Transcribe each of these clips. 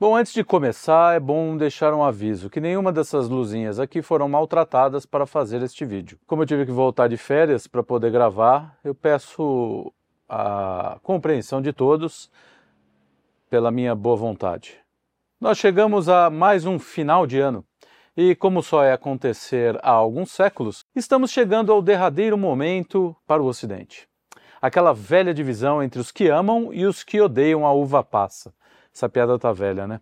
Bom, antes de começar, é bom deixar um aviso que nenhuma dessas luzinhas aqui foram maltratadas para fazer este vídeo. Como eu tive que voltar de férias para poder gravar, eu peço a compreensão de todos pela minha boa vontade. Nós chegamos a mais um final de ano e, como só é acontecer há alguns séculos, estamos chegando ao derradeiro momento para o Ocidente. Aquela velha divisão entre os que amam e os que odeiam a uva passa essa piada tá velha, né?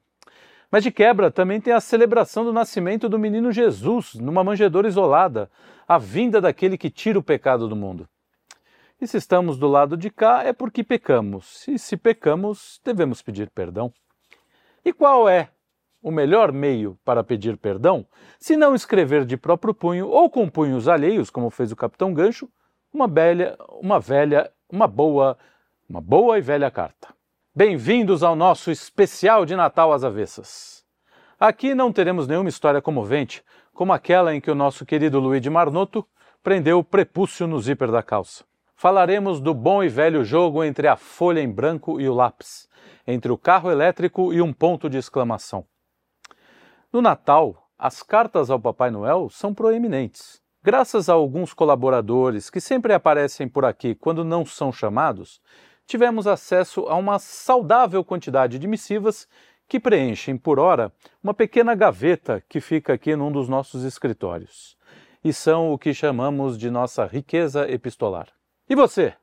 Mas de quebra também tem a celebração do nascimento do menino Jesus numa manjedoura isolada, a vinda daquele que tira o pecado do mundo. E se estamos do lado de cá é porque pecamos, e se pecamos, devemos pedir perdão. E qual é o melhor meio para pedir perdão, se não escrever de próprio punho ou com punhos alheios, como fez o Capitão Gancho, uma velha, uma velha, uma boa, uma boa e velha carta. Bem-vindos ao nosso especial de Natal às avessas. Aqui não teremos nenhuma história comovente, como aquela em que o nosso querido Luigi Marnoto prendeu o prepúcio no zíper da calça. Falaremos do bom e velho jogo entre a folha em branco e o lápis, entre o carro elétrico e um ponto de exclamação. No Natal, as cartas ao Papai Noel são proeminentes. Graças a alguns colaboradores que sempre aparecem por aqui quando não são chamados, tivemos acesso a uma saudável quantidade de missivas que preenchem por hora uma pequena gaveta que fica aqui num dos nossos escritórios. E são o que chamamos de nossa riqueza epistolar. E você?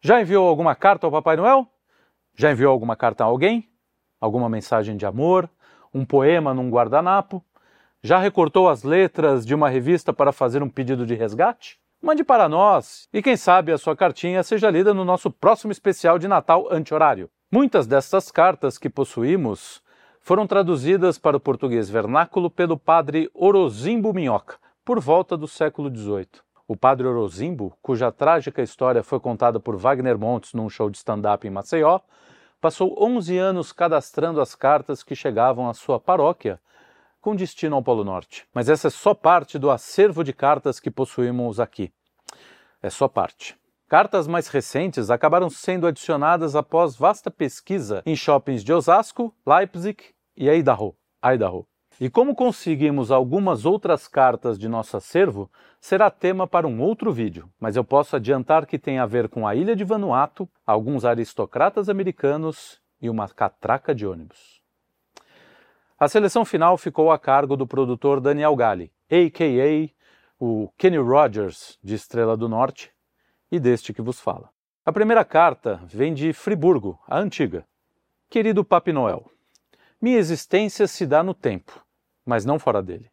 Já enviou alguma carta ao Papai Noel? Já enviou alguma carta a alguém? Alguma mensagem de amor? Um poema num guardanapo? Já recortou as letras de uma revista para fazer um pedido de resgate? Mande para nós e quem sabe a sua cartinha seja lida no nosso próximo especial de Natal anti-horário. Muitas destas cartas que possuímos foram traduzidas para o português vernáculo pelo padre Orozimbo Minhoca, por volta do século XVIII. O padre Orozimbo, cuja trágica história foi contada por Wagner Montes num show de stand-up em Maceió, passou 11 anos cadastrando as cartas que chegavam à sua paróquia com destino ao Polo Norte. Mas essa é só parte do acervo de cartas que possuímos aqui. É só parte. Cartas mais recentes acabaram sendo adicionadas após vasta pesquisa em shoppings de Osasco, Leipzig e Idaho. Idaho. E como conseguimos algumas outras cartas de nosso acervo, será tema para um outro vídeo, mas eu posso adiantar que tem a ver com a ilha de Vanuatu, alguns aristocratas americanos e uma catraca de ônibus. A seleção final ficou a cargo do produtor Daniel Galli, a.k.a. o Kenny Rogers de Estrela do Norte, e deste que vos fala. A primeira carta vem de Friburgo, a antiga. Querido Papi Noel, minha existência se dá no tempo, mas não fora dele.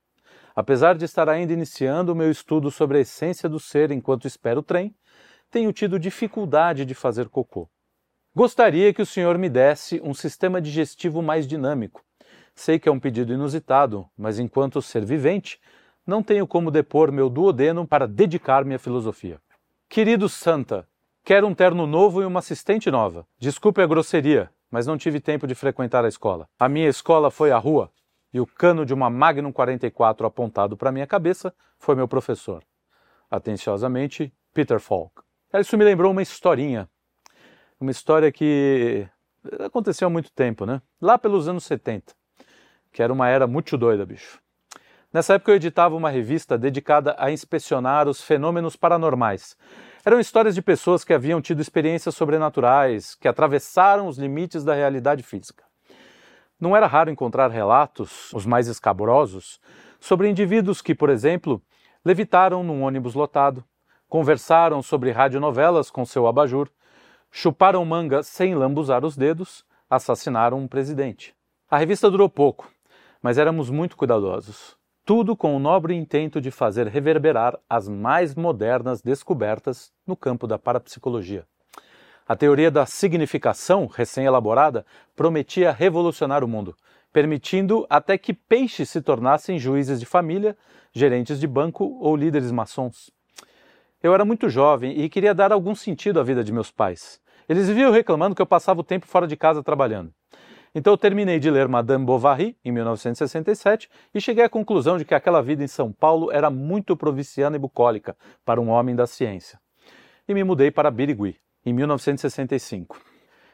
Apesar de estar ainda iniciando o meu estudo sobre a essência do ser enquanto espero o trem, tenho tido dificuldade de fazer cocô. Gostaria que o senhor me desse um sistema digestivo mais dinâmico, Sei que é um pedido inusitado, mas enquanto ser vivente, não tenho como depor meu duodeno para dedicar-me à filosofia. Querido Santa, quero um terno novo e uma assistente nova. Desculpe a grosseria, mas não tive tempo de frequentar a escola. A minha escola foi a rua, e o cano de uma Magnum 44 apontado para minha cabeça foi meu professor. Atenciosamente, Peter Falk. Isso me lembrou uma historinha. Uma história que aconteceu há muito tempo, né? Lá pelos anos 70 que era uma era muito doida, bicho. Nessa época eu editava uma revista dedicada a inspecionar os fenômenos paranormais. Eram histórias de pessoas que haviam tido experiências sobrenaturais, que atravessaram os limites da realidade física. Não era raro encontrar relatos, os mais escabrosos, sobre indivíduos que, por exemplo, levitaram num ônibus lotado, conversaram sobre radionovelas com seu abajur, chuparam manga sem lambuzar os dedos, assassinaram um presidente. A revista durou pouco, mas éramos muito cuidadosos. Tudo com o nobre intento de fazer reverberar as mais modernas descobertas no campo da parapsicologia. A teoria da significação, recém-elaborada, prometia revolucionar o mundo, permitindo até que peixes se tornassem juízes de família, gerentes de banco ou líderes maçons. Eu era muito jovem e queria dar algum sentido à vida de meus pais. Eles viviam reclamando que eu passava o tempo fora de casa trabalhando. Então eu terminei de ler Madame Bovary em 1967 e cheguei à conclusão de que aquela vida em São Paulo era muito provinciana e bucólica para um homem da ciência. E me mudei para Birigui em 1965.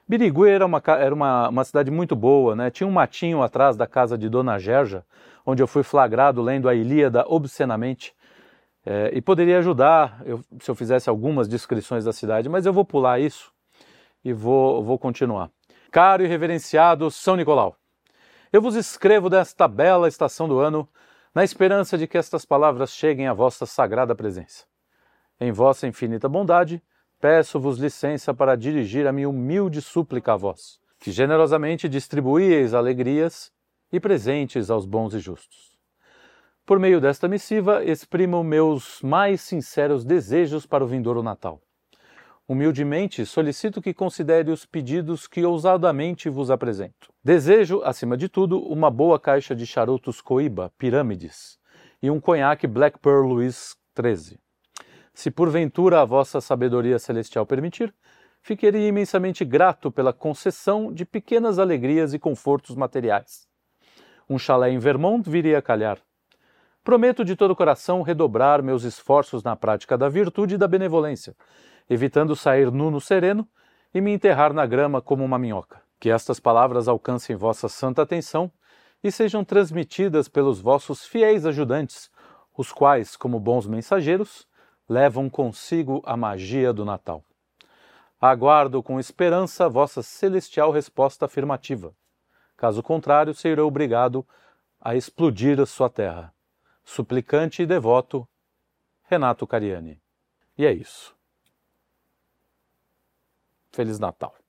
Birigui era, uma, era uma, uma cidade muito boa, né? tinha um matinho atrás da casa de Dona Gerja, onde eu fui flagrado lendo a Ilíada obscenamente, é, e poderia ajudar eu, se eu fizesse algumas descrições da cidade, mas eu vou pular isso e vou, vou continuar. Caro e reverenciado São Nicolau, eu vos escrevo desta bela estação do ano, na esperança de que estas palavras cheguem à vossa sagrada presença. Em vossa infinita bondade, peço-vos licença para dirigir a minha humilde súplica a vós, que generosamente distribuíeis alegrias e presentes aos bons e justos. Por meio desta missiva, exprimo meus mais sinceros desejos para o vindouro Natal Humildemente solicito que considere os pedidos que ousadamente vos apresento. Desejo, acima de tudo, uma boa caixa de charutos Coiba Pirâmides e um conhaque Black Pearl Louis XIII. Se porventura a vossa sabedoria celestial permitir, fiquei imensamente grato pela concessão de pequenas alegrias e confortos materiais. Um chalé em Vermont viria a calhar. Prometo de todo o coração redobrar meus esforços na prática da virtude e da benevolência, evitando sair nu no sereno e me enterrar na grama como uma minhoca. Que estas palavras alcancem vossa santa atenção e sejam transmitidas pelos vossos fiéis ajudantes, os quais, como bons mensageiros, levam consigo a magia do Natal. Aguardo com esperança vossa celestial resposta afirmativa. Caso contrário, serei obrigado a explodir a sua terra. Suplicante e devoto, Renato Cariani. E é isso. Feliz Natal.